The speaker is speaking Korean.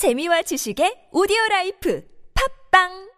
재미와 지식의 오디오 라이프. 팝빵!